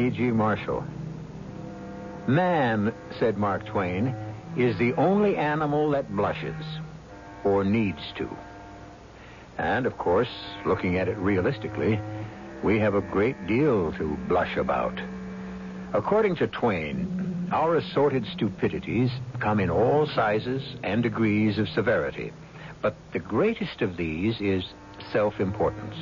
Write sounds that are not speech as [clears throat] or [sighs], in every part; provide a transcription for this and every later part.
E.G. Marshall. Man, said Mark Twain, is the only animal that blushes, or needs to. And, of course, looking at it realistically, we have a great deal to blush about. According to Twain, our assorted stupidities come in all sizes and degrees of severity. But the greatest of these is self importance.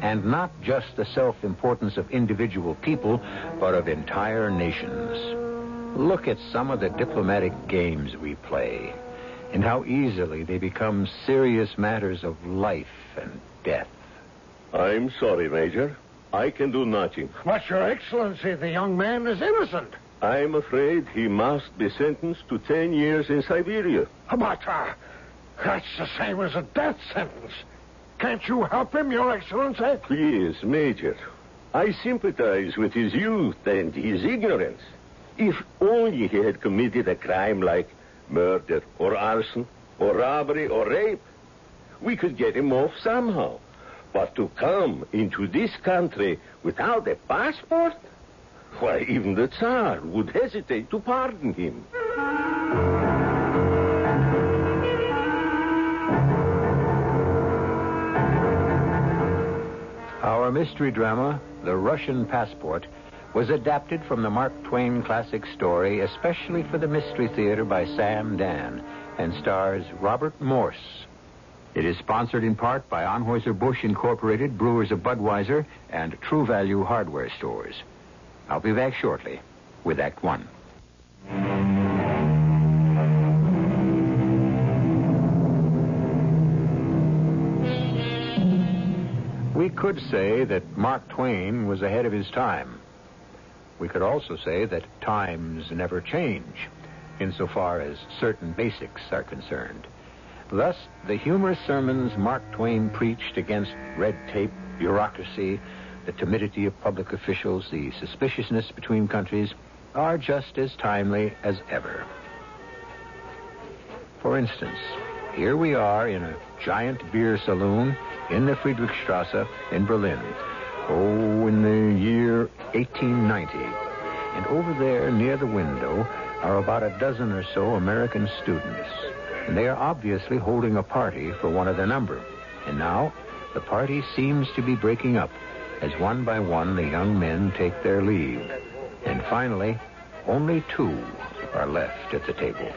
And not just the self importance of individual people, but of entire nations. Look at some of the diplomatic games we play, and how easily they become serious matters of life and death. I'm sorry, Major. I can do nothing. But, Your Excellency, the young man is innocent. I'm afraid he must be sentenced to ten years in Siberia. But, uh, that's the same as a death sentence. Can't you help him, Your Excellency? Please, Major. I sympathize with his youth and his ignorance. If only he had committed a crime like murder or arson or robbery or rape, we could get him off somehow. But to come into this country without a passport? Why, even the Tsar would hesitate to pardon him. Our mystery drama, The Russian Passport, was adapted from the Mark Twain classic story especially for the Mystery Theater by Sam Dann and stars Robert Morse. It is sponsored in part by Anheuser-Busch Incorporated, Brewers of Budweiser, and True Value Hardware Stores. I'll be back shortly with Act One. Could say that Mark Twain was ahead of his time. We could also say that times never change, insofar as certain basics are concerned. Thus, the humorous sermons Mark Twain preached against red tape, bureaucracy, the timidity of public officials, the suspiciousness between countries, are just as timely as ever. For instance, here we are in a giant beer saloon in the Friedrichstrasse in Berlin. Oh, in the year 1890. And over there near the window are about a dozen or so American students. And they are obviously holding a party for one of their number. And now the party seems to be breaking up as one by one the young men take their leave. And finally, only two are left at the table.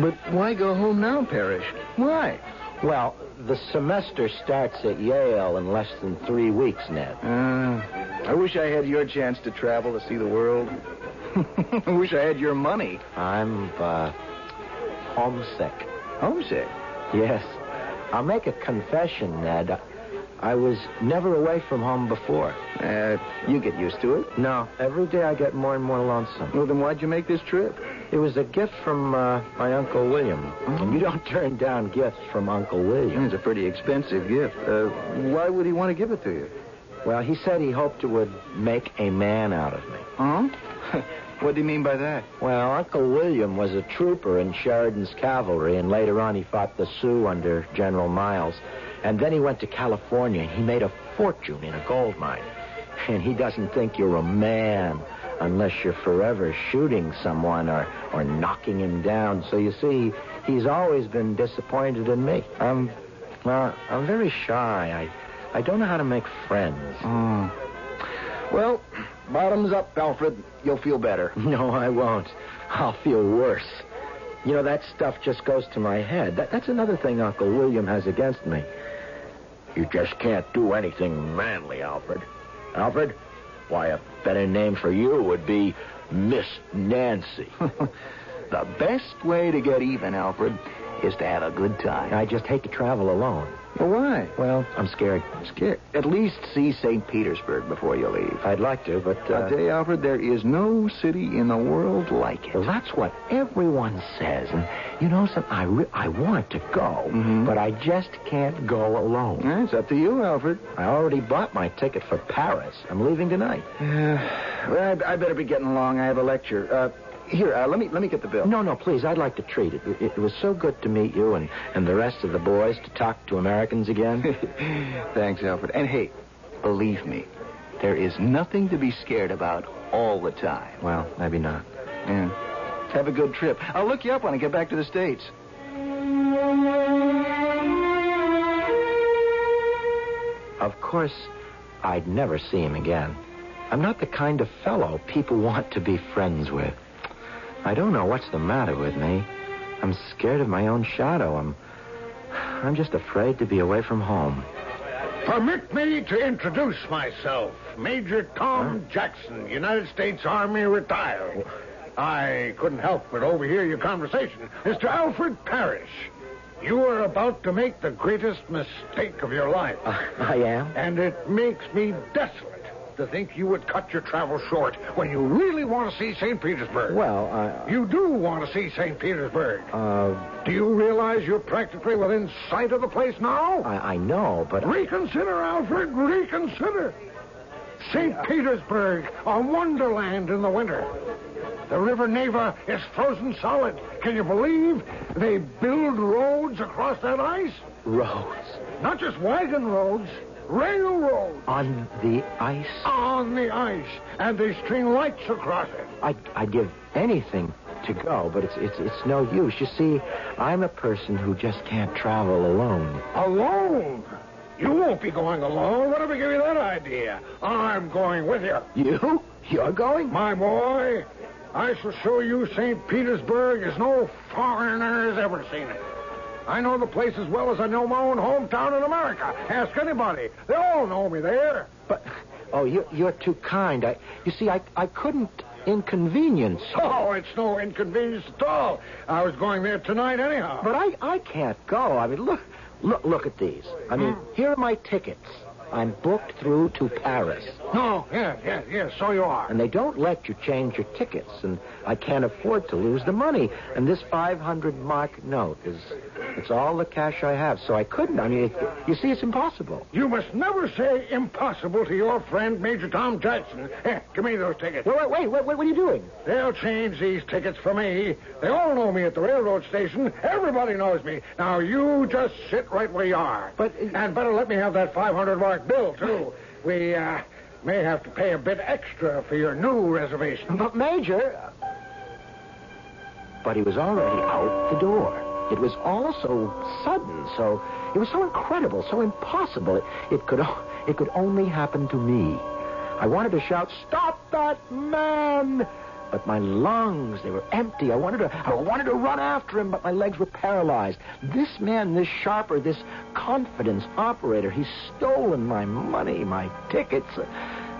But why go home now, Parrish? Why? Well, the semester starts at Yale in less than three weeks, Ned. Uh, I wish I had your chance to travel to see the world. [laughs] I wish I had your money. I'm, uh, homesick. Homesick? Yes. I'll make a confession, Ned. I was never away from home before. Uh, you get used to it. No, every day I get more and more lonesome. Well, then why'd you make this trip? It was a gift from uh, my Uncle William. And you don't [laughs] turn down gifts from Uncle William. It's a pretty expensive gift. Uh, why would he want to give it to you? Well, he said he hoped it would make a man out of me. Huh? [laughs] what do you mean by that? Well, Uncle William was a trooper in Sheridan's cavalry, and later on he fought the Sioux under General Miles. And then he went to California, and he made a fortune in a gold mine. And he doesn't think you're a man unless you're forever shooting someone or, or knocking him down. So you see, he's always been disappointed in me. I'm, well, I'm very shy. I, I don't know how to make friends. Mm. Well, bottoms up, Alfred. You'll feel better. [laughs] No, I won't. I'll feel worse. You know, that stuff just goes to my head. That, that's another thing Uncle William has against me. You just can't do anything manly, Alfred. Alfred, Why, a better name for you would be Miss Nancy. [laughs] the best way to get even, Alfred, is to have a good time. I just hate to travel alone. Well, why? Well, I'm scared. Scared. At least see St. Petersburg before you leave. I'd like to, but. Uh... I tell you, Alfred, there is no city in the world like it. Well, that's what everyone says. And you know something? I, re- I want to go, Mhm. but I just can't go alone. Eh, It's up to you, Alfred. I already bought my ticket for Paris. I'm leaving tonight. Yeah. Well, I, I better be getting along. I have a lecture. Uh, here, uh, let me let me get the bill. No, no, please. I'd like to treat it. It, it was so good to meet you and, and the rest of the boys to talk to Americans again. [laughs] Thanks, Alfred. And hey, believe me, there is nothing to be scared about all the time. well, maybe not. Yeah. Have a good trip. I'll look you up when I get back to the States. Of course, I'd never see him again. I'm not the kind of fellow people want to be friends with. I don't know what's the matter with me. I'm scared of my own shadow. I'm I'm just afraid to be away from home. Permit me to introduce myself. Major Tom Jackson, United States Army retired. I couldn't help but overhear your conversation. Mr. Alfred Parrish, you are about to make the greatest mistake of your life. Uh, I am? And it makes me desolate to think you would cut your travel short when you really want to see St. Petersburg. Well, I You do want to see St. Petersburg. uh Do you realize you're practically within sight of the place now? I, I know, but Reconsider, Alfred, reconsider. St. Petersburg, a wonderland in the winter. The River Neva is frozen solid. Can you believe they build roads across that ice? roads Not just wagon roads, railroads on the ice. on the ice. And they string lights across it. I'd, I'd give anything to go, but it's it's it's no use. You see, I'm a person who just can't travel alone. Alone. You won't be going alone. What Whatever gave you that idea? I'm going with you. You? You're going? My boy, I shall show you St. Petersburg as no foreigner has ever seen it. I know the place as well as I know my own hometown in America. Ask anybody. They all know me there. But oh, you you're too kind. I you see, I I couldn't inconvenience. Oh, it's no inconvenience at all. I was going there tonight anyhow. But I I can't go. I mean, look look look at these. I mean, mm. here are my tickets. I'm booked through to Paris. No, yes, yes, yes, so you are. And they don't let you change your tickets, and I can't afford to lose the money. And this 500 mark note is it's all the cash I have, so I couldn't. I mean, it, you see, it's impossible. You must never say impossible to your friend, Major Tom Jackson. Here, give me those tickets. Wait, wait, wait, wait, what are you doing? They'll change these tickets for me. They all know me at the railroad station. Everybody knows me. Now, you just sit right where you are. But- uh, And better let me have that 500 mark bill, too. We, uh, may have to pay a bit extra for your new reservation. But, Major. But he was already out the door. It was all so sudden, so it was so incredible, so impossible. It, it could, it could only happen to me. I wanted to shout, "Stop that man!" But my lungs, they were empty. I wanted to, I wanted to run after him, but my legs were paralyzed. This man, this sharper, this confidence operator, he's stolen my money, my tickets.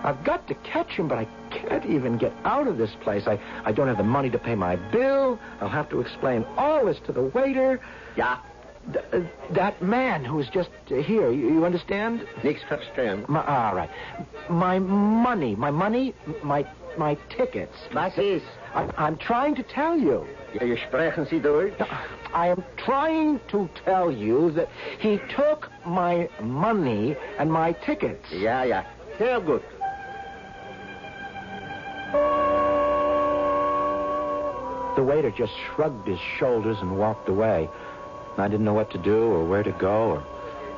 I've got to catch him, but I can't even get out of this place. I, I don't have the money to pay my bill. I'll have to explain all this to the waiter. Yeah. Th- uh, that man who was just uh, here, you, you understand? niks verstehen. My, all right. My money, my money, my my tickets. Was ist? I, I'm trying to tell you. Ja, sprechen Sie Deutsch? I am trying to tell you that he took my money and my tickets. Ja, ja. Sehr gut. The waiter just shrugged his shoulders and walked away. I didn't know what to do or where to go or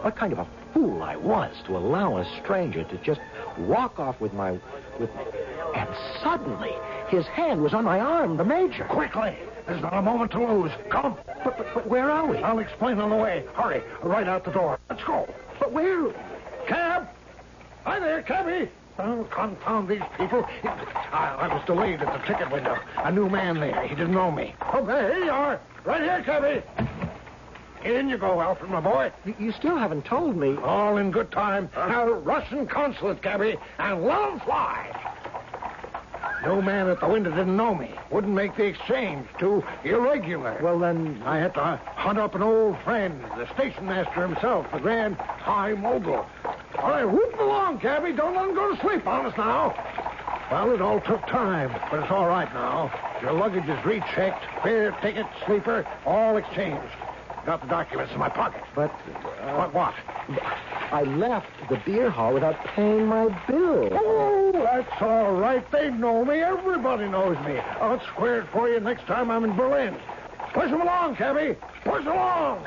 what kind of a fool I was to allow a stranger to just walk off with my with and suddenly his hand was on my arm, the major. Quickly. There's not a moment to lose. Come. But, but, but where are we? I'll explain on the way. Hurry. Right out the door. Let's go. But where? Cab! Hi there, cabby! Oh, confound these people. I, I was delayed at the ticket window. A new man there. He didn't know me. Oh, there, you are. Right here, cabby. In you go, Alfred, my boy. You, you still haven't told me. All in good time. Now, Russian consulate, cabby, and 'em fly. No man at the window didn't know me. Wouldn't make the exchange. Too irregular. Well, then, I had to hunt up an old friend, the station master himself, the grand high mogul. All right, whoop along, cabby. Don't let him go to sleep on us now. Well, it all took time, but it's all right now. Your luggage is rechecked, fare, ticket, sleeper, all exchanged. Got the documents in my pocket. but What, what? I left the beer hall without paying my bill. Oh, that's all right. They know me. Everybody knows me. I'll square it for you next time I'm in Berlin. Push him along, cabby. Push them along.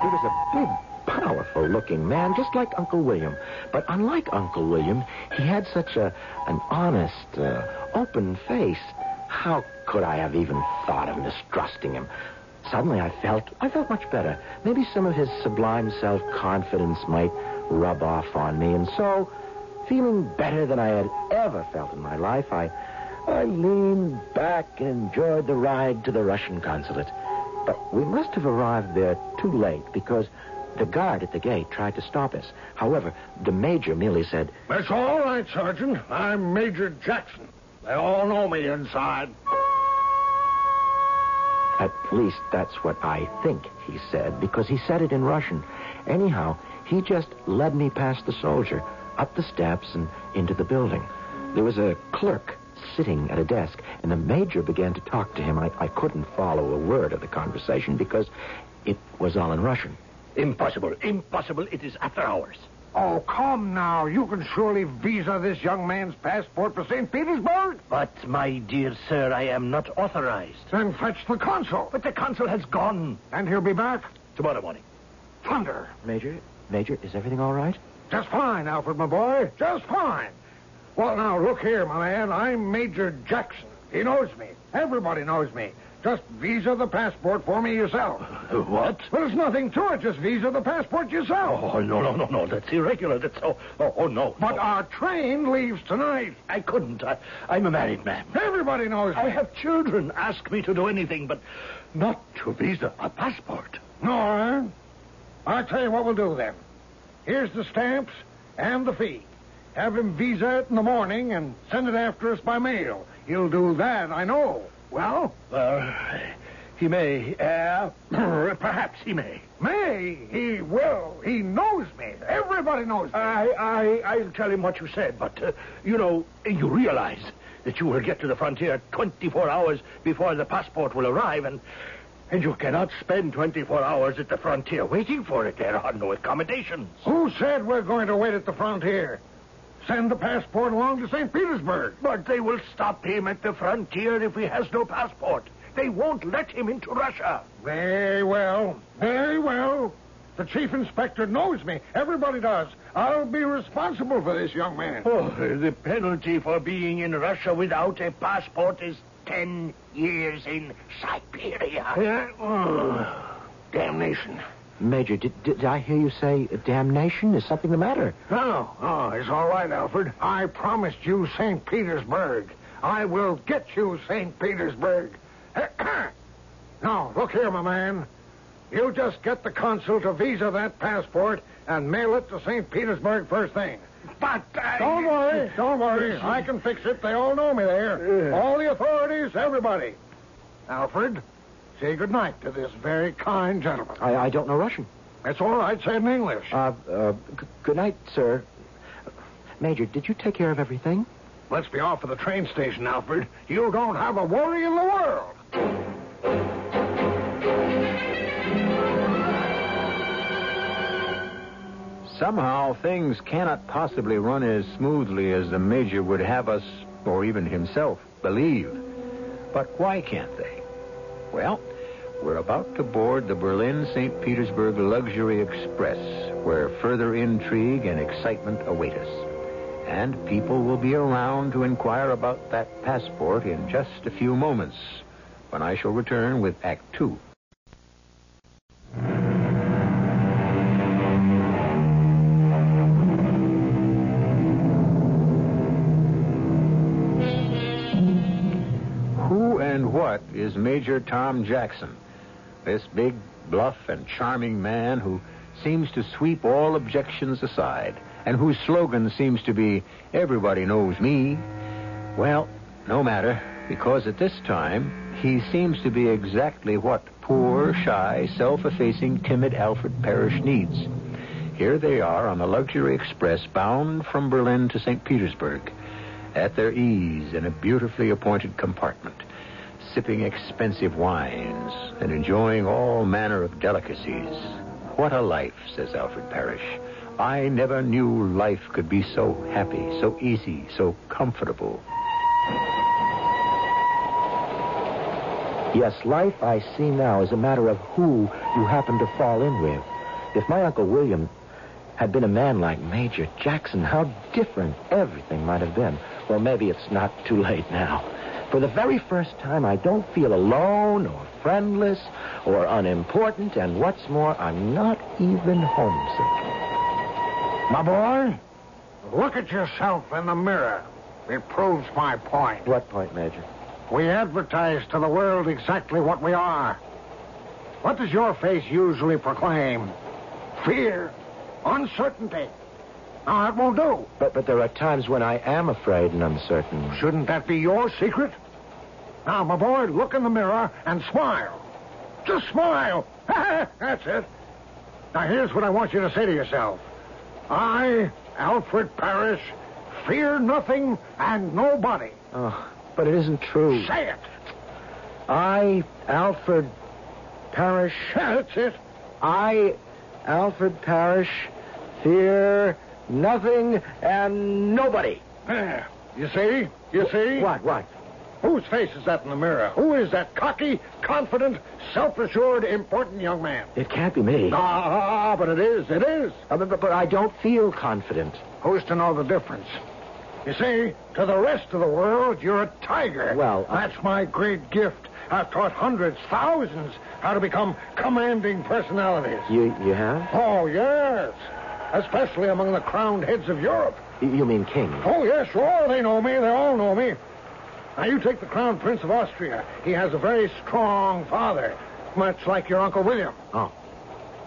He was a big, powerful looking man, just like Uncle William. But unlike Uncle William, he had such a an honest, uh, open face. How could I have even thought of mistrusting him? Suddenly I felt I felt much better. Maybe some of his sublime self confidence might rub off on me, and so, feeling better than I had ever felt in my life, I I leaned back and enjoyed the ride to the Russian consulate. But we must have arrived there too late because the guard at the gate tried to stop us. However, the major merely said, That's all right, Sergeant. I'm Major Jackson. They all know me inside. At least that's what I think he said, because he said it in Russian. Anyhow, he just led me past the soldier, up the steps, and into the building. There was a clerk sitting at a desk, and the major began to talk to him. I, I couldn't follow a word of the conversation because it was all in Russian. Impossible. Impossible. It is after hours. Oh, come now. You can surely visa this young man's passport for St. Petersburg. But, my dear sir, I am not authorized. Then fetch the consul. But the consul has gone. And he'll be back. Tomorrow morning. Thunder. Major, Major, is everything all right? Just fine, Alfred, my boy. Just fine. Well, now, look here, my man. I'm Major Jackson. He knows me. Everybody knows me. Just visa the passport for me yourself. [laughs] What? Well, there's nothing to it. Just visa the passport yourself. Oh, no, no, no, no. That's irregular. That's oh, oh, oh no. But no. our train leaves tonight. I couldn't. I, I'm a married man. Everybody knows me. I have children. Ask me to do anything, but not to visa a passport. No, eh? I'll tell you what we'll do then. Here's the stamps and the fee. Have him visa it in the morning and send it after us by mail. He'll do that, I know. Well, Well, he may. Uh, [clears throat] perhaps he may. May, he will. He knows me. Everybody knows me. I, I, I'll tell him what you said, but, uh, you know, you realize that you will get to the frontier 24 hours before the passport will arrive, and, and you cannot spend 24 hours at the frontier waiting for it. There are no accommodations. Who said we're going to wait at the frontier? Send the passport along to St. Petersburg. But they will stop him at the frontier if he has no passport. They won't let him into Russia. Very well. Very well. The chief inspector knows me. Everybody does. I'll be responsible for this young man. Oh, the penalty for being in Russia without a passport is 10 years in Siberia. Yeah? Oh, damnation. Major, did, did I hear you say damnation? Is something the matter? No, oh, it's all right, Alfred. I promised you St. Petersburg. I will get you St. Petersburg. [clears throat] now, look here, my man. You just get the consul to visa that passport and mail it to St. Petersburg first thing. But I... Don't worry, don't worry. I can fix it. They all know me there. All the authorities, everybody. Alfred, say good night to this very kind gentleman. I, I don't know Russian. That's all right. Say it in English. Uh, uh, g- good night, sir. Major, did you take care of everything? Let's be off for the train station, Alfred. You don't have a worry in the world. Somehow, things cannot possibly run as smoothly as the Major would have us, or even himself, believe. But why can't they? Well, we're about to board the Berlin St. Petersburg Luxury Express, where further intrigue and excitement await us. And people will be around to inquire about that passport in just a few moments, when I shall return with Act Two. Major Tom Jackson. This big, bluff, and charming man who seems to sweep all objections aside and whose slogan seems to be, Everybody knows me. Well, no matter, because at this time, he seems to be exactly what poor, shy, self effacing, timid Alfred Parrish needs. Here they are on the luxury express bound from Berlin to St. Petersburg, at their ease in a beautifully appointed compartment, sipping expensive wines and enjoying all manner of delicacies. What a life, says Alfred Parrish. I never knew life could be so happy, so easy, so comfortable. Yes, life I see now is a matter of who you happen to fall in with. If my Uncle William had been a man like Major Jackson, how different everything might have been. Well, maybe it's not too late now. For the very first time, I don't feel alone or friendless or unimportant, and what's more, I'm not even homesick. My boy, look at yourself in the mirror. It proves my point. What point, Major? We advertise to the world exactly what we are. What does your face usually proclaim? Fear, uncertainty. Ah, now, that won't do. But but there are times when I am afraid and uncertain. Shouldn't that be your secret? Now, my boy, look in the mirror and smile. Just smile. [laughs] That's it. Now, here's what I want you to say to yourself. I, Alfred Parrish, fear nothing and nobody. Oh, but it isn't true. Say it. I, Alfred Parrish. [laughs] That's it. I, Alfred Parrish, fear nothing and nobody. There. You see? You see? What? What? Whose face is that in the mirror? Who is that cocky, confident, self-assured, important young man? It can't be me. Ah, but it is. It is. Uh, but, but, but I don't feel confident. Who's to know the difference? You see, to the rest of the world, you're a tiger. Well, I- that's my great gift. I've taught hundreds, thousands, how to become commanding personalities. You you have? Oh, yes. Especially among the crowned heads of Europe. You mean king? Oh, yes, sure. They know me. They all know me. Now, you take the Crown Prince of Austria. He has a very strong father, much like your Uncle William. Oh.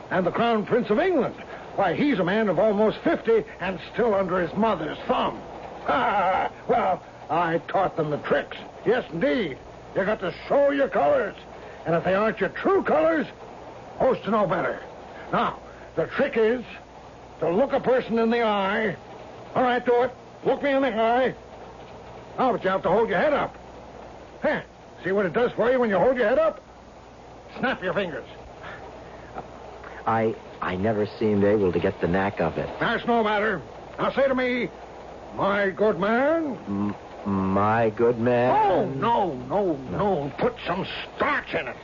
And the Crown Prince of England. Why, he's a man of almost 50 and still under his mother's thumb. Ah, well, I taught them the tricks. Yes, indeed. You got to show your colors. And if they aren't your true colors, who's to know better? Now, the trick is to look a person in the eye. All right, do it. Look me in the eye. Oh, but you have to hold your head up. Huh. See what it does for you when you hold your head up? Snap your fingers. I I never seemed able to get the knack of it. That's no matter. Now say to me, my good man. M- my good man. Oh, no, no, no. Put some starch in it.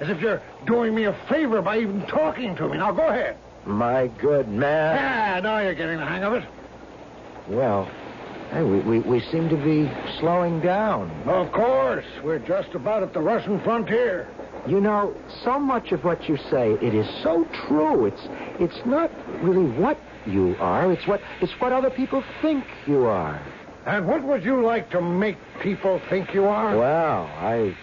As if you're doing me a favor by even talking to me. Now go ahead. My good man. Ah, now you're getting the hang of it. Well, hey, we, we, we seem to be slowing down. Of course. We're just about at the Russian frontier. You know, so much of what you say, it is so true. It's it's not really what you are. It's what it's what other people think you are. And what would you like to make people think you are? Well, I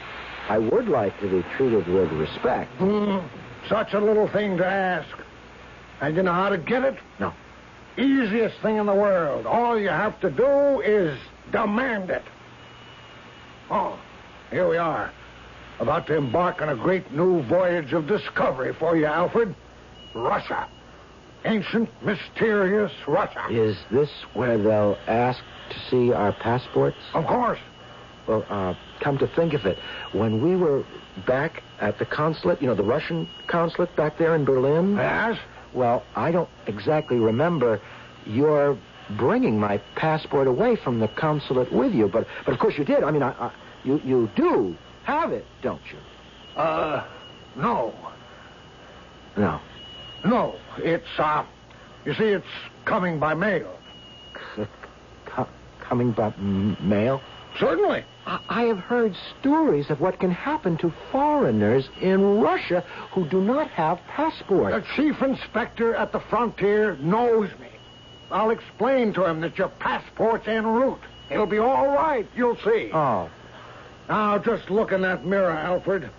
I would like to be treated with respect. Hmm, such a little thing to ask. And you know how to get it? No. Easiest thing in the world. All you have to do is demand it. Oh, here we are. About to embark on a great new voyage of discovery for you, Alfred. Russia. Ancient, mysterious Russia. Is this where they'll ask to see our passports? Of course. Well, uh, come to think of it, when we were back at the consulate, you know, the Russian consulate back there in Berlin. Yes? Well, I don't exactly remember your bringing my passport away from the consulate with you, but but of course you did. I mean, I, I, you you do have it, don't you? Uh, no. No. No. It's, uh, you see, it's coming by mail. Coming by m- mail. Certainly. I-, I have heard stories of what can happen to foreigners in Russia who do not have passports. The chief inspector at the frontier knows me. I'll explain to him that your passport's en route. It'll be all right, you'll see. Oh, Now, just look in that mirror, Alfred.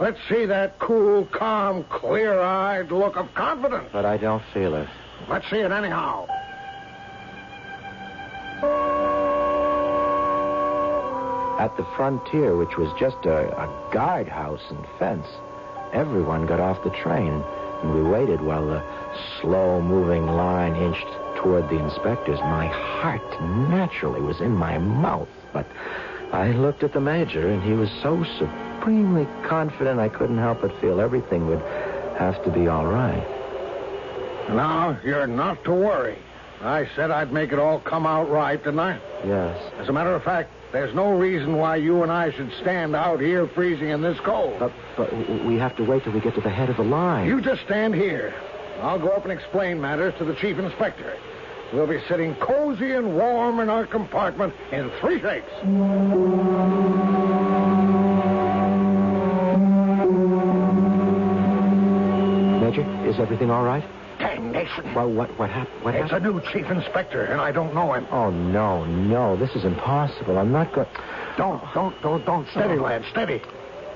Let's see that cool, calm, clear-eyed look of confidence. But I don't feel it. Let's see it anyhow. At the frontier, which was just a, a guardhouse and fence, everyone got off the train, and we waited while the slow-moving line inched toward the inspectors. My heart naturally was in my mouth, but I looked at the major, and he was so supremely confident I couldn't help but feel everything would have to be all right. Now, you're not to worry. I said I'd make it all come out right, didn't I? Yes. As a matter of fact, there's no reason why you and I should stand out here freezing in this cold. But, but we have to wait till we get to the head of the line. You just stand here. I'll go up and explain matters to the chief inspector. We'll be sitting cozy and warm in our compartment in three shakes. Major, is everything all right? Damnation. Well, what what, hap- what It's a new chief inspector, and I don't know him. Oh no, no, this is impossible. I'm not going. Don't, don't, don't, don't. Steady, lad, steady.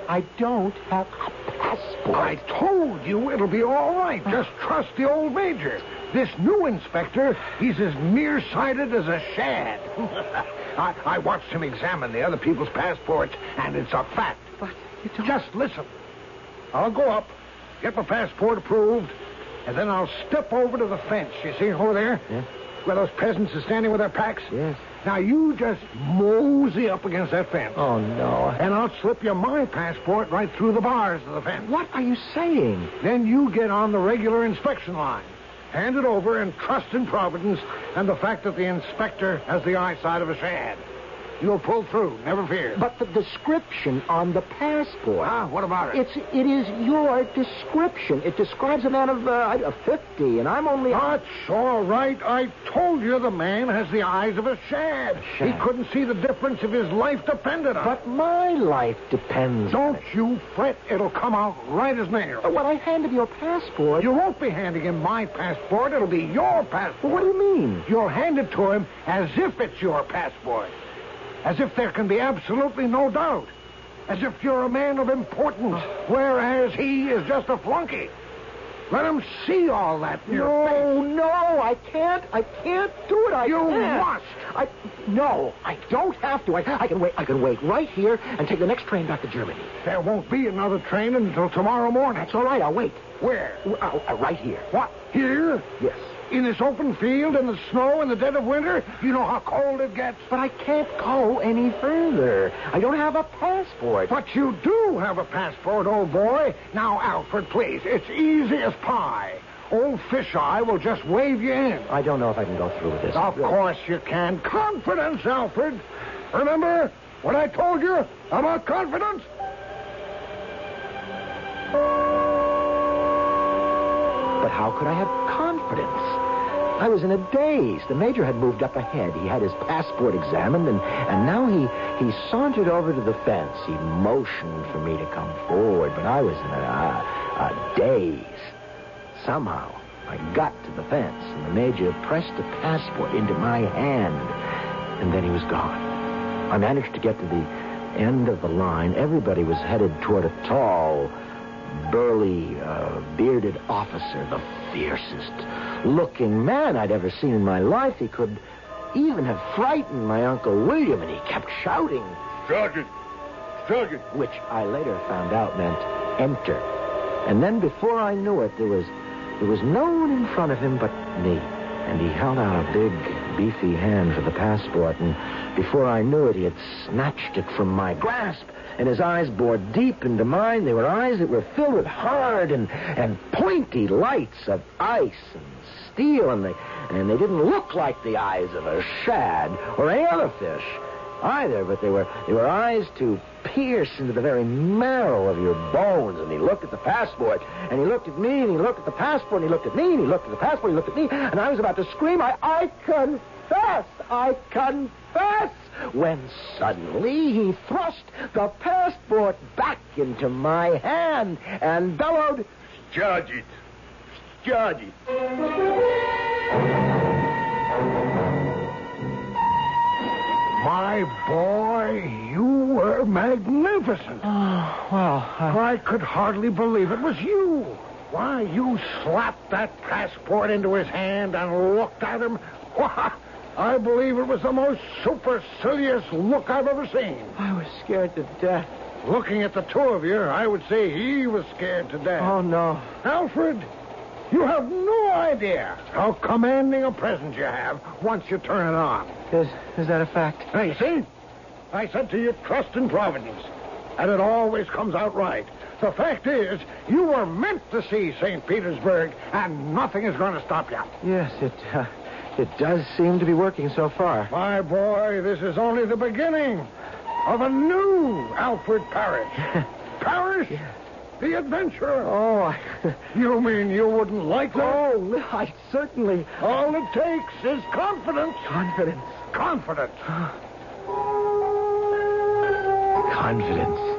I don't have a passport. I told you it'll be all right. Ah. Just trust the old major. This new inspector, he's as nearsighted as a shad. [laughs] I, I watched him examine the other people's passports, and it's a fact. But you don't. Just listen. I'll go up, get my passport approved, and then I'll step over to the fence. You see over there? Yes. Where those peasants are standing with their packs? Yes. Now you just mosey up against that fence. Oh no. And I'll slip you my passport right through the bars of the fence. What are you saying? Then you get on the regular inspection line. Hand it over and trust in Providence and the fact that the inspector has the eyesight of a shad. You'll pull through, never fear. But the description on the passport. Ah, what about it? It's it is your description. It describes a man of uh, fifty, and I'm only. That's all right. I told you the man has the eyes of a shad. shad. He couldn't see the difference if his life depended on it. But my life depends. on Don't you fret. It'll come out right as nails. But when I hand him your passport. You won't be handing him my passport. It'll be your passport. What do you mean? You'll hand it to him as if it's your passport. As if there can be absolutely no doubt. As if you're a man of importance, whereas he is just a flunky. Let him see all that in your face. No, no, I can't. I can't do it. I You can't. must. I no, I don't have to. I, I can wait. I can wait right here and take the next train back to Germany. There won't be another train until tomorrow morning. That's all right. I'll wait. Where? Uh, uh, right here. What? Here? Yes. In this open field in the snow in the dead of winter? You know how cold it gets. But I can't go any further. I don't have a passport. But you do have a passport, old boy. Now, Alfred, please. It's easy as pie. Old Fisheye will just wave you in. I don't know if I can go through with this. Of course you can. Confidence, Alfred. Remember what I told you about confidence? But how could I have confidence? I was in a daze. The major had moved up ahead. He had his passport examined, and, and now he, he sauntered over to the fence. He motioned for me to come forward, but I was in a, a, a daze. Somehow, I got to the fence, and the major pressed the passport into my hand, and then he was gone. I managed to get to the end of the line. Everybody was headed toward a tall, burly, uh, bearded officer, the fiercest looking man I'd ever seen in my life. He could even have frightened my Uncle William, and he kept shouting, Sergeant! Sergeant! which I later found out meant enter. And then before I knew it, there was there was no one in front of him but me. And he held out a big, beefy hand for the passport, and before I knew it, he had snatched it from my grasp, and his eyes bored deep into mine. They were eyes that were filled with hard and, and pointy lights of ice and steel, and they, and they didn't look like the eyes of a shad or any other fish either, but they were they were eyes to pierce into the very marrow of your bones. And he looked at the passport, and he looked at me, and he looked at the passport, and he looked at me, and he looked at the passport, and he looked at me, and I was about to scream, I, I confess, I confess, when suddenly he thrust the passport back into my hand and bellowed, Charge it! Charge it! My boy, you were magnificent. Oh, well, I... I could hardly believe it was you. Why, you slapped that passport into his hand and looked at him. [laughs] I believe it was the most supercilious look I've ever seen. I was scared to death. Looking at the two of you, I would say he was scared to death. Oh, no. Alfred, you have no idea how commanding a presence you have once you turn it on. Is, is that a fact? Hey, see? I said to you, trust in Providence. And it always comes out right. The fact is, you were meant to see St. Petersburg, and nothing is going to stop you. Yes, it, uh, it does seem to be working so far. My boy, this is only the beginning of a new Alfred Parrish. [laughs] Parrish, the adventurer. Oh, I... [laughs] You mean you wouldn't like that? Oh, I certainly... All it takes is confidence. Confidence. Confidence. Confidence.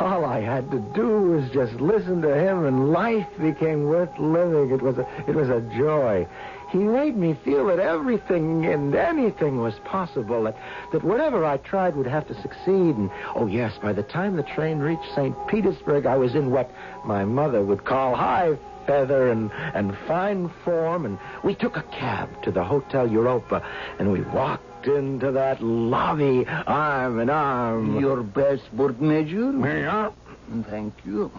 All I had to do was just listen to him, and life became worth living. It was a, it was a joy. He made me feel that everything and anything was possible, that, that whatever I tried would have to succeed. And, oh, yes, by the time the train reached St. Petersburg, I was in what my mother would call high feather and, and fine form. And we took a cab to the Hotel Europa, and we walked into that lobby arm in arm. Your passport, Major? May I? Thank you.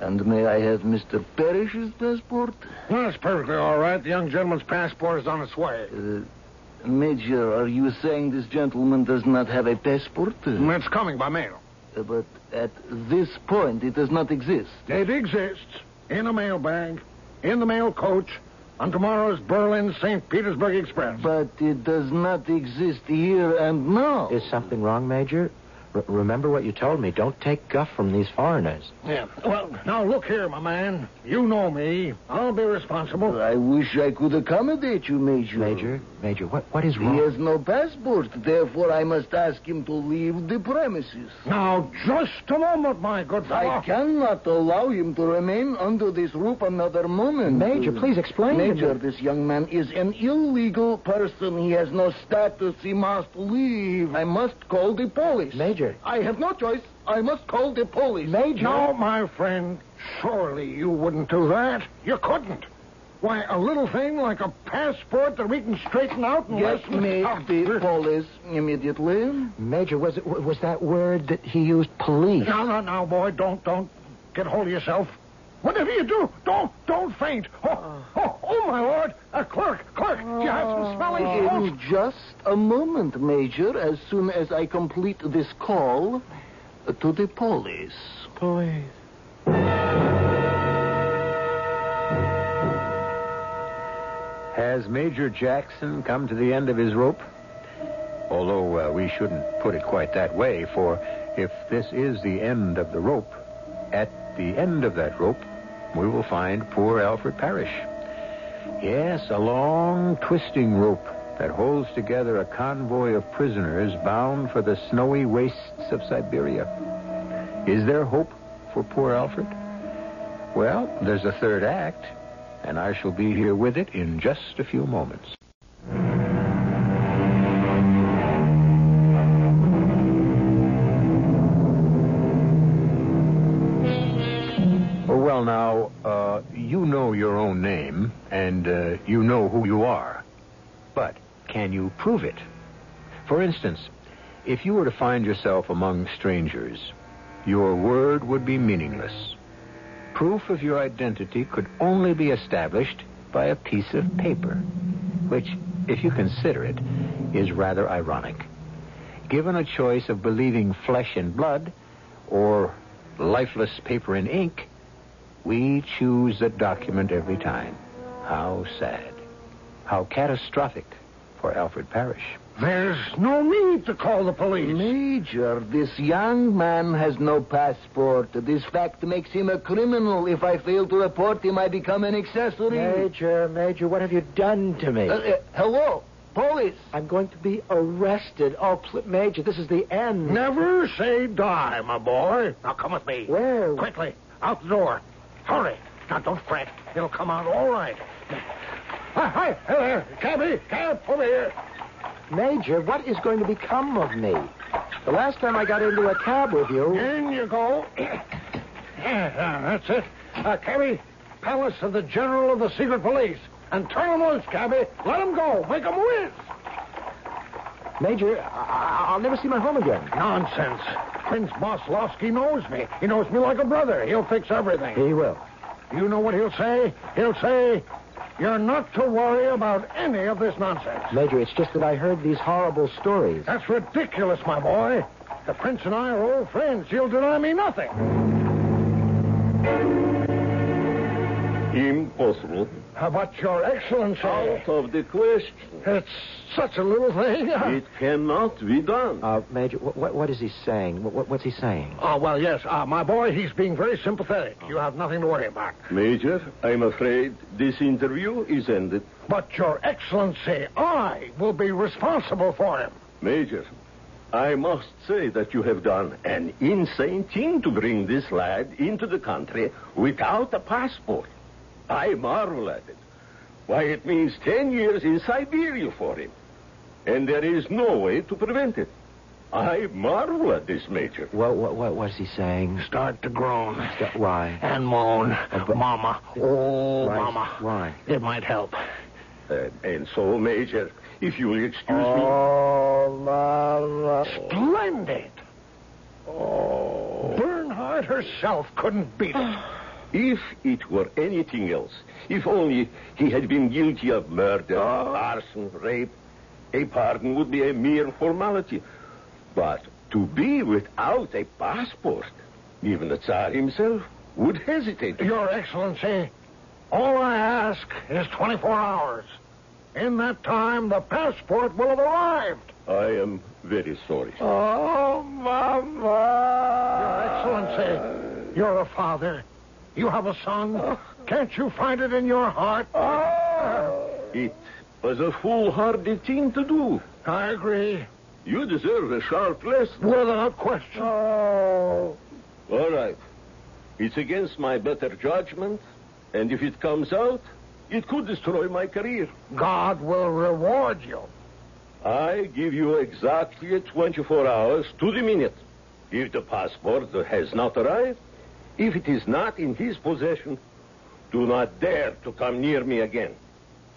And may I have Mr. Parrish's passport? That's perfectly all right. The young gentleman's passport is on its way. Uh, Major, are you saying this gentleman does not have a passport? Uh, It's coming by mail. but at this point, it does not exist. It exists in a mail bag, in the mail coach, on tomorrow's Berlin St. Petersburg Express. But it does not exist here and now. Is something wrong, Major? R- remember what you told me. Don't take guff from these foreigners. Yeah. Well, now look here, my man. You know me. I'll be responsible. I wish I could accommodate you, Major. Major? Major, what, what is wrong? He wrong? has no passport, therefore I must ask him to leave the premises. Now, just a moment, my good fellow. I cannot allow him to remain under this roof another moment. Major, please explain Major, this young man is an illegal person. He has no status. He must leave. I must call the police. Major. I have no choice. I must call the police. Major. No, my friend. Surely you wouldn't do that. You couldn't. Why, a little thing like a passport that we can straighten out in less Get than... me Oh, [laughs] the police immediately. Major, was it was that word that he used police? No, no, no, boy, don't, don't get hold of yourself. Whatever you do, don't, don't faint. Oh, uh. oh, oh, my lord, a clerk, clerk, do you have some oh. smelling salts? In just a moment, Major, as soon as I complete this call uh, to the police. Police. Has Major Jackson come to the end of his rope? Although uh, we shouldn't put it quite that way, for if this is the end of the rope, at the end of that rope, we will find poor Alfred Parrish. Yes, a long, twisting rope that holds together a convoy of prisoners bound for the snowy wastes of Siberia. Is there hope for poor Alfred? Well, there's a third act, and I shall be here with it in just a few moments. You know your own name, and uh, you know who you are. But can you prove it? For instance, if you were to find yourself among strangers, your word would be meaningless. Proof of your identity could only be established by a piece of paper, which, if you consider it, is rather ironic. Given a choice of believing flesh and blood or lifeless paper and ink, we choose the document every time. How sad. How catastrophic for Alfred Parrish. There's no need to call the police. Major, this young man has no passport. This fact makes him a criminal. If I fail to report him, I become an accessory. Major, Major, what have you done to me? Uh, uh, hello, police. I'm going to be arrested. Oh, pl- Major, this is the end. Never say die, my boy. Now come with me. Where? Quickly, out the door. Hurry. Now don't fret. It'll come out all right. Hi, hi, hey there, cabby, cab, over here. Major, what is going to become of me? The last time I got into a cab with you. In you go. yeah, that's it. Uh, cabby, palace of the general of the secret police. And turn them loose, cabby. Let them go. Make them whiz. Major, I- I'll never see my home again. Nonsense. Prince Boslowski knows me. He knows me like a brother. He'll fix everything. He will. You know what he'll say? He'll say, you're not to worry about any of this nonsense. Major, it's just that I heard these horrible stories. That's ridiculous, my boy. The prince and I are old friends. He'll deny me nothing. Impossible. But, Your Excellency, Out of the question. it's such a little thing. [laughs] It cannot be done. Uh, Major, what, what, what is he saying? What, what, what's he saying? Oh, well, yes. Uh, my boy, he's being very sympathetic. You have nothing to worry about. Major, I'm afraid this interview is ended. But, Your Excellency, I will be responsible for him. Major, I must say that you have done an insane thing to bring this lad into the country without a passport. I marvel at it. Why, it means ten years in Siberia for him. And there is no way to prevent it. I marvel at this, Major. What, what, what was he saying? Start to groan. Why? And moan. Mama. Oh, Why? Mama. Why? It might help. Uh, and so, Major, if you'll excuse me. Oh, Mama. Splendid. Oh. Bernhardt herself couldn't beat it. [sighs] if it were anything else, if only he had been guilty of murder, ah. arson, rape, a pardon would be a mere formality. But to be without a passport, even the Tsar himself would hesitate. Your Excellency, all I ask is 24 hours. In that time, the passport will have arrived. I am very sorry. Oh, Mama. Your Excellency, you're a father. You have a son. Can't you find it in your heart? Ah. It was a foolhardy thing to do. I agree. You deserve a sharp lesson. Without question. Oh. All right. It's against my better judgment, and if it comes out, it could destroy my career. God will reward you. I give you exactly 24 hours to the minute. If the passport has not arrived, if it is not in his possession, do not dare to come near me again.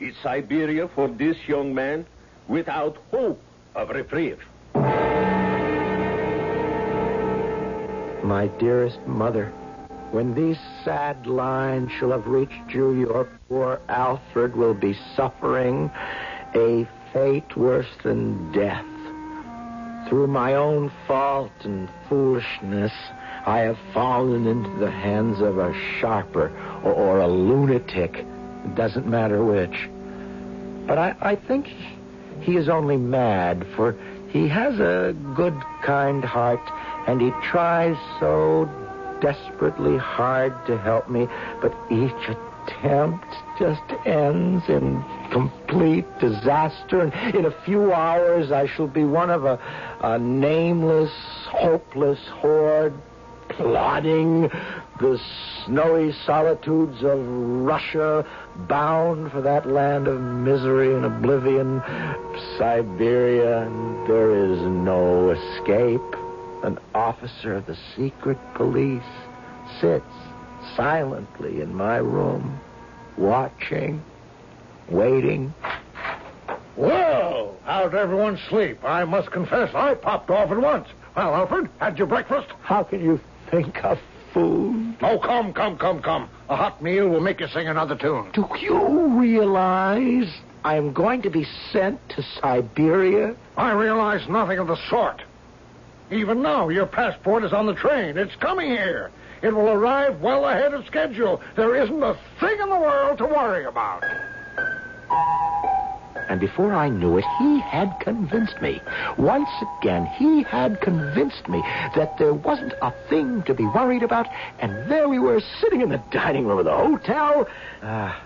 It's Siberia for this young man without hope of reprieve. My dearest mother, when these sad lines shall have reached you, your poor Alfred will be suffering a fate worse than death. Through my own fault and foolishness, I have fallen into the hands of a sharper or, or a lunatic. It doesn't matter which. But I, I think he is only mad, for he has a good, kind heart, and he tries so desperately hard to help me, but each attempt just ends in complete disaster, and in a few hours I shall be one of a, a nameless, hopeless horde plodding the snowy solitudes of Russia, bound for that land of misery and oblivion, Siberia, and there is no escape. An officer of the secret police sits silently in my room, watching, waiting. Well, how'd everyone sleep? I must confess, I popped off at once. Well, Alfred, had your breakfast? How can you think of food? Oh, come, come, come, come. A hot meal will make you sing another tune. Do you realize I am going to be sent to Siberia? I realize nothing of the sort. Even now, your passport is on the train. It's coming here. It will arrive well ahead of schedule. There isn't a thing in the world to worry about. And before I knew it, he had convinced me. Once again, he had convinced me that there wasn't a thing to be worried about, and there we were sitting in the dining room of the hotel. Ah,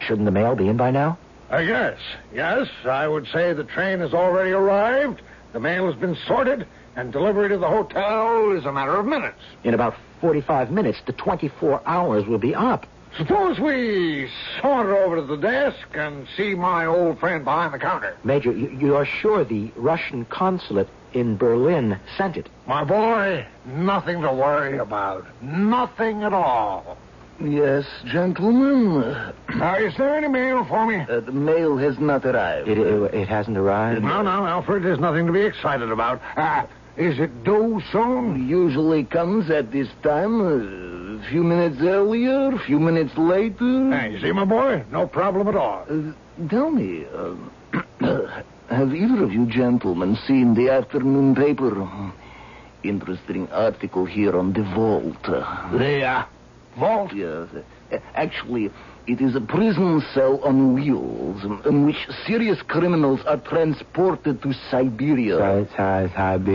shouldn't the mail be in by now? I guess. Yes, I would say the train has already arrived. The mail has been sorted, and delivery to the hotel is a matter of minutes. In about 45 minutes, the 24 hours will be up. Suppose we saunter over to the desk and see my old friend behind the counter. Major, you, you are sure the Russian consulate in Berlin sent it? My boy, nothing to worry about. Nothing at all. Yes, gentlemen. Now, is there any mail for me? Uh, the mail has not arrived. It, it, it hasn't arrived? No, no, Alfred, there's nothing to be excited about. Uh, is it due soon? Usually comes at this time. uh, A few minutes earlier, a few minutes later. Hey, you see, my boy? No problem at all. Uh, tell me, uh, [coughs] have either of you gentlemen seen the afternoon paper? Interesting article here on the vault. The, uh, vault? Yes. Uh, Actually, it is a prison cell on wheels in which serious criminals are transported to Siberia. Si- si-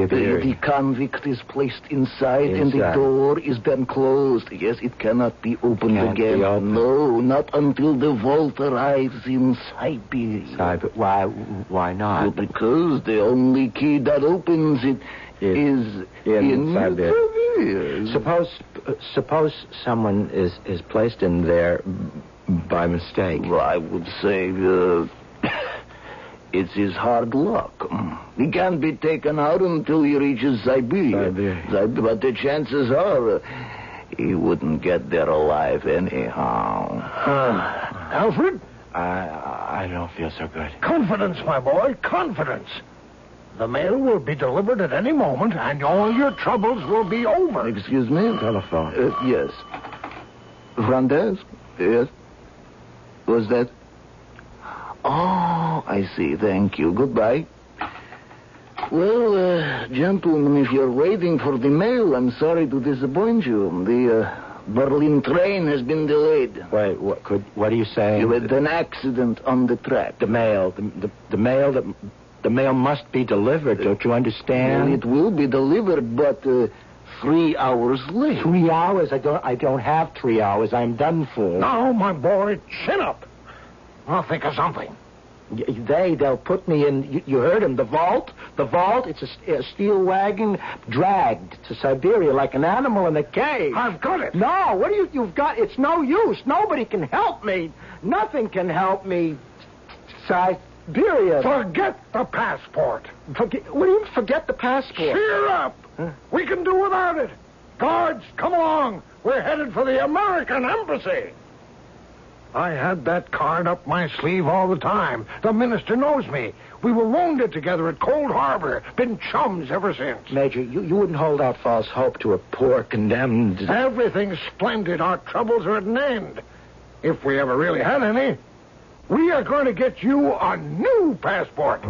The, the convict is placed inside, and the door is then closed. Yes, it cannot be opened Can't be again. opened. No, not until the vault arrives in Siberia. Siberia. Why, why Well, not? because the only key that opens it Is is in Siberia. Siberia. Suppose, uh, suppose someone is, is placed in there by mistake. Well, I would say uh, [coughs] it's his hard luck. He can't be taken out until he reaches Siberia. Siberia. But the chances are uh, he wouldn't get there alive anyhow. Alfred? I, I don't feel so good. Confidence, my boy, confidence. The mail will be delivered at any moment, and all your troubles will be over. Excuse me? Telephone. Uh, yes. Front desk? Yes. Was that? Oh, I see. Thank you. Goodbye. Well, uh, gentlemen, if you're waiting for the mail, I'm sorry to disappoint you. The uh, Berlin train has been delayed. Wait, what, could, what are you saying? You had an accident on the track. the mail, the, the, the mail that the mail must be delivered. Don't you Well, understand? it will be delivered, but uh, three hours late. Three hours. I don't. I don't have three hours. I'm done for. Now, my boy, chin up. I'll think of something. Y- They, they'll put me in. You, you heard him. The vault. The vault. It's a steel wagon dragged to Siberia like an animal in a cage. I've got it. No, what do you? You've got. It's no use. Nobody can help me. Nothing can help me. Siberia. Forget the passport. Forget. What do you mean forget the passport? Cheer up. Hmm? We can do without it. Guards, come along. We're headed for the American Embassy. I had that card up my sleeve all the time. The minister knows me. We were wounded together at Cold Harbor. Been chums ever since. Major, you, you wouldn't hold out false hope to a poor condemned. Everything's splendid. Our troubles are at an end. If we ever really had any, we are going to get you a new passport.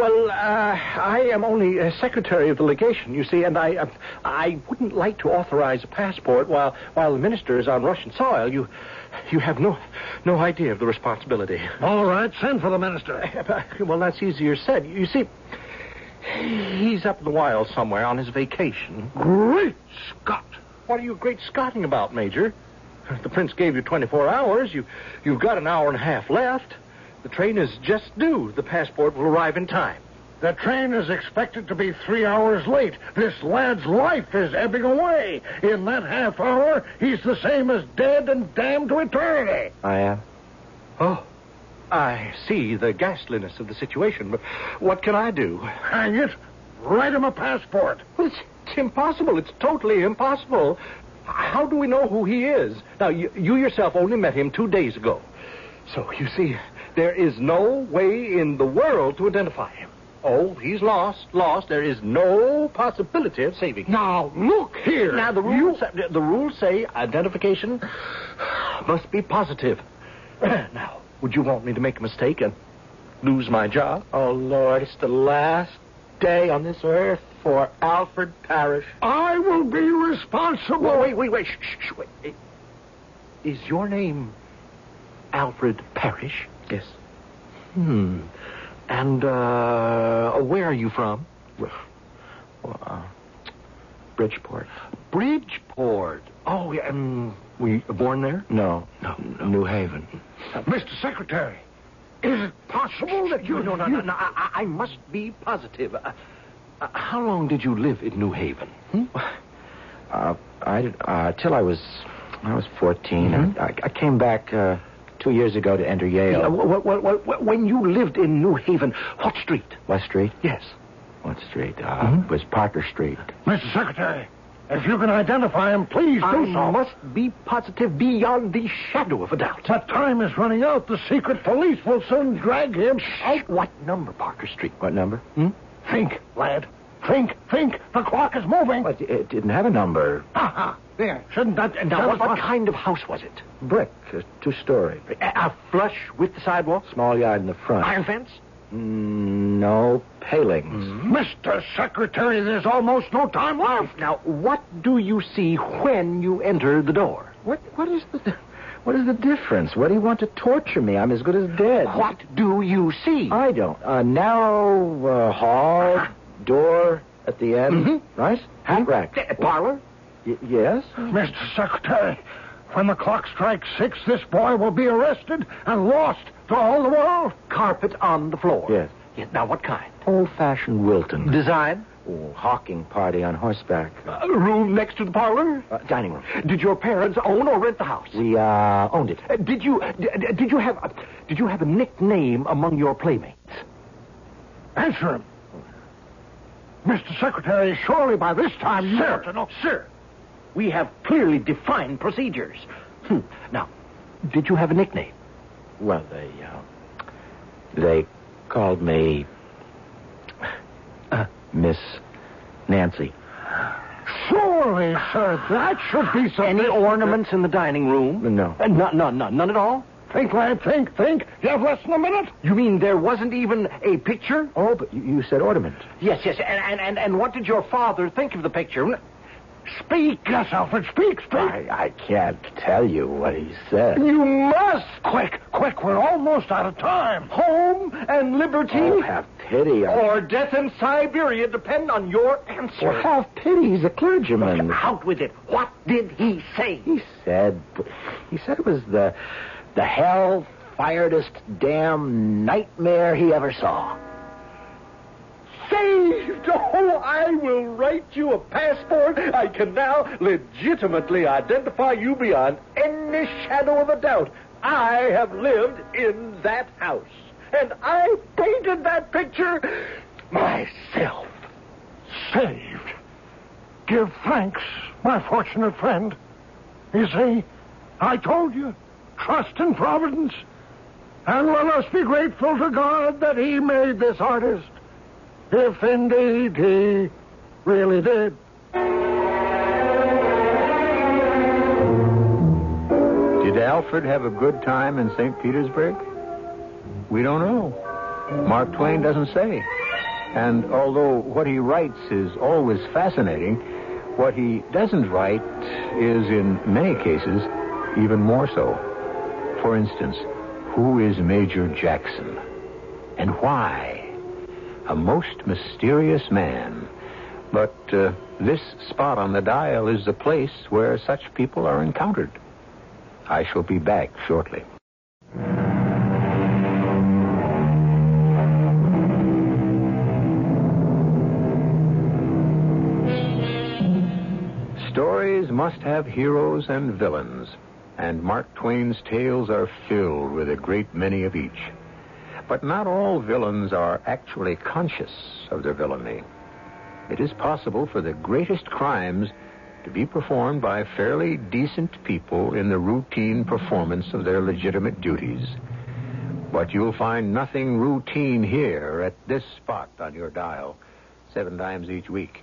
Well, uh, I am only uh, secretary of the legation, you see, and I uh, I wouldn't like to authorize a passport while while the minister is on Russian soil. You you have no no idea of the responsibility. All right, send for the minister. [laughs] well, that's easier said. You see, he's up in the wild somewhere on his vacation. Great Scott. What are you great scotting about, Major? The prince gave you 24 hours. You, you've got an hour and a half left. The train is just due. The passport will arrive in time. The train is expected to be three hours late. This lad's life is ebbing away. In that half hour, he's the same as dead and damned to eternity. I am. Oh, I see the ghastliness of the situation, but what can I do? Hang it. Write him a passport. Well, it's, it's impossible. It's totally impossible. How do we know who he is? Now, you, you yourself only met him two days ago. So, you see, there is no way in the world to identify him. Oh, he's lost, lost. There is no possibility of saving him. Now, look here. Now, the rules, the rules say identification must be positive. [clears throat] now, would you want me to make a mistake and lose my job? Oh, Lord, it's the last day on this earth for Alfred Parrish. I will be responsible. Whoa, wait, wait, wait. Shh, shh, shh, wait. Is your name Alfred Parrish? Yes. Hmm. And, uh, where are you from? Well, uh, Bridgeport. Bridgeport. Oh, yeah. Um, were you born there? No. No, New Haven. Mr. Secretary, is it possible that you... No, no, no, no. I, I I must be positive. Uh, uh, how long did you live in New Haven? Hmm? Uh, I uh, till I was I was 14. Mhm. I, I came back uh, two years ago to enter Yale. Yeah, wh- wh- wh- when you lived in New Haven, what street? West Street. Yes. What street? Uh, Mhm. It was Parker Street. Mr. Secretary, if you can identify him, please I do so. must be positive beyond the shadow of a doubt. But time is running out. The secret police will soon drag him out. What number, Parker Street? What number? Hmm? Think, lad. Think, think. The clock is moving. But it didn't have a number. Ha ha. There. Shouldn't that... Now, tell what, what kind of house was it? Brick, uh, two-story. A, a flush with the sidewalk? Small yard in the front. Iron fence? Mm, no palings. Mr. Secretary, there's almost no time left. Now, what do you see when you enter the door? What? What is the? What is the difference? What do you want to torture me? I'm as good as dead. What do you see? I don't. A narrow uh, hall, door at the end, Mhm. right? Hat rack. Uh, parlor? Y- yes. Mr. Secretary, when the clock strikes six, this boy will be arrested and lost to all the world. Carpet on the floor. Yes. Yeah, now, what kind? Old-fashioned Wilton. Design? Oh, hawking party on horseback. Uh, room next to the parlor? Uh, dining room. Did your parents own or rent the house? We uh, owned it. Uh, did you d- d- did you have a, did you have a nickname among your playmates? Answer him. Mr. Secretary, surely by this time you ought to know. Sir, we have clearly defined procedures. Hmm. Now, did you have a nickname? Well, they uh, they called me uh, Miss Nancy. Surely, sir, that should be some... Any ornaments in the dining room? No. Uh, none, none, none, none at all. Think, lad, think, think. You have less than a minute. You mean there wasn't even a picture? Oh, but you, you said ornament. Yes, yes. And, and, and, and what did your father think of the picture? Speak. Yes, Alfred, speak, speak. I, I can't tell you what he said. You must. Quick, quick, we're almost out of time. Home and liberty Oh, have pity. on- or death in Siberia depend on your answer. Well, have pity. He's a clergyman. Out with it. What did he say? He said, he said it was the, the hell firedest damn nightmare he ever saw. Saved! Oh, I will write you a passport. I can now legitimately identify you beyond any shadow of a doubt. I have lived in that house. And I painted that picture myself. Saved. Give thanks, my fortunate friend. You see, I told you, trust in Providence. And let us be grateful to God that He made this artist. If indeed He really did. Did Alfred have a good time in St. Petersburg? We don't know. Mark Twain doesn't say. And although what he writes is always fascinating, what he doesn't write is, in many cases, even more so. For instance, who is Major Jackson? And why? A most mysterious man. But uh, this spot on the dial is the place where such people are encountered. I shall be back shortly. Stories must have heroes and villains, and Mark Twain's tales are filled with a great many of each. But not all villains are actually conscious of their villainy. It is possible for the greatest crimes to be performed by fairly decent people in the routine performance of their legitimate duties. But you'll find nothing routine here at this spot on your dial, seven times each week.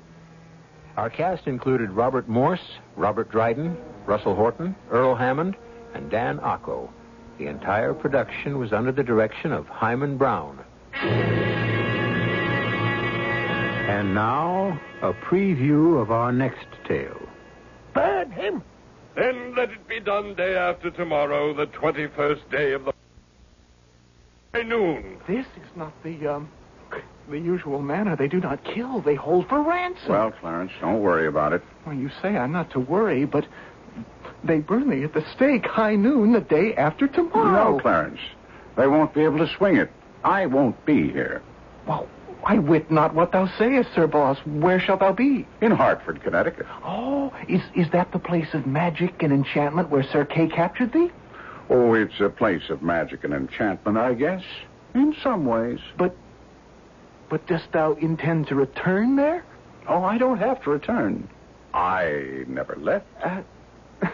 Our cast included Robert Morse, Robert Dryden, Russell Horton, Earl Hammond, and Dan Ocko. The entire production was under the direction of Himan Brown. And now, a preview of our next tale. Burn him. Then let it be done day after tomorrow, the 21st day of the by noon. This is not the, um, the usual manner. They do not kill. They hold for ransom. Well, Clarence, don't worry about it. Well, you say I'm not to worry, but they burn me at the stake high noon the day after tomorrow. No, Clarence. They won't be able to swing it. I won't be here. Well, I wit not what thou sayest, Sir Boss. Where shalt thou be? In Hartford, Connecticut. Oh, is is that the place of magic and enchantment where Sir Kay captured thee? Oh, it's a place of magic and enchantment, I guess. In some ways. But but dost thou intend to return there? Oh, I don't have to return. I never left. Uh, [laughs]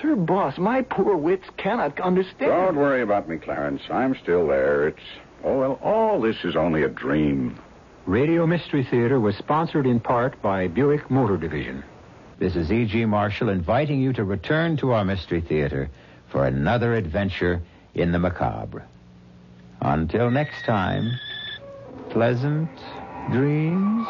Sir Boss, my poor wits cannot understand. Don't worry about me, Clarence. I'm still there. It's oh well, all this is only a dream. Radio Mystery Theater was sponsored in part by Buick Motor Division. This is E.G. Marshall inviting you to return to our Mystery Theater for another adventure in the macabre. Until next time, pleasant dreams.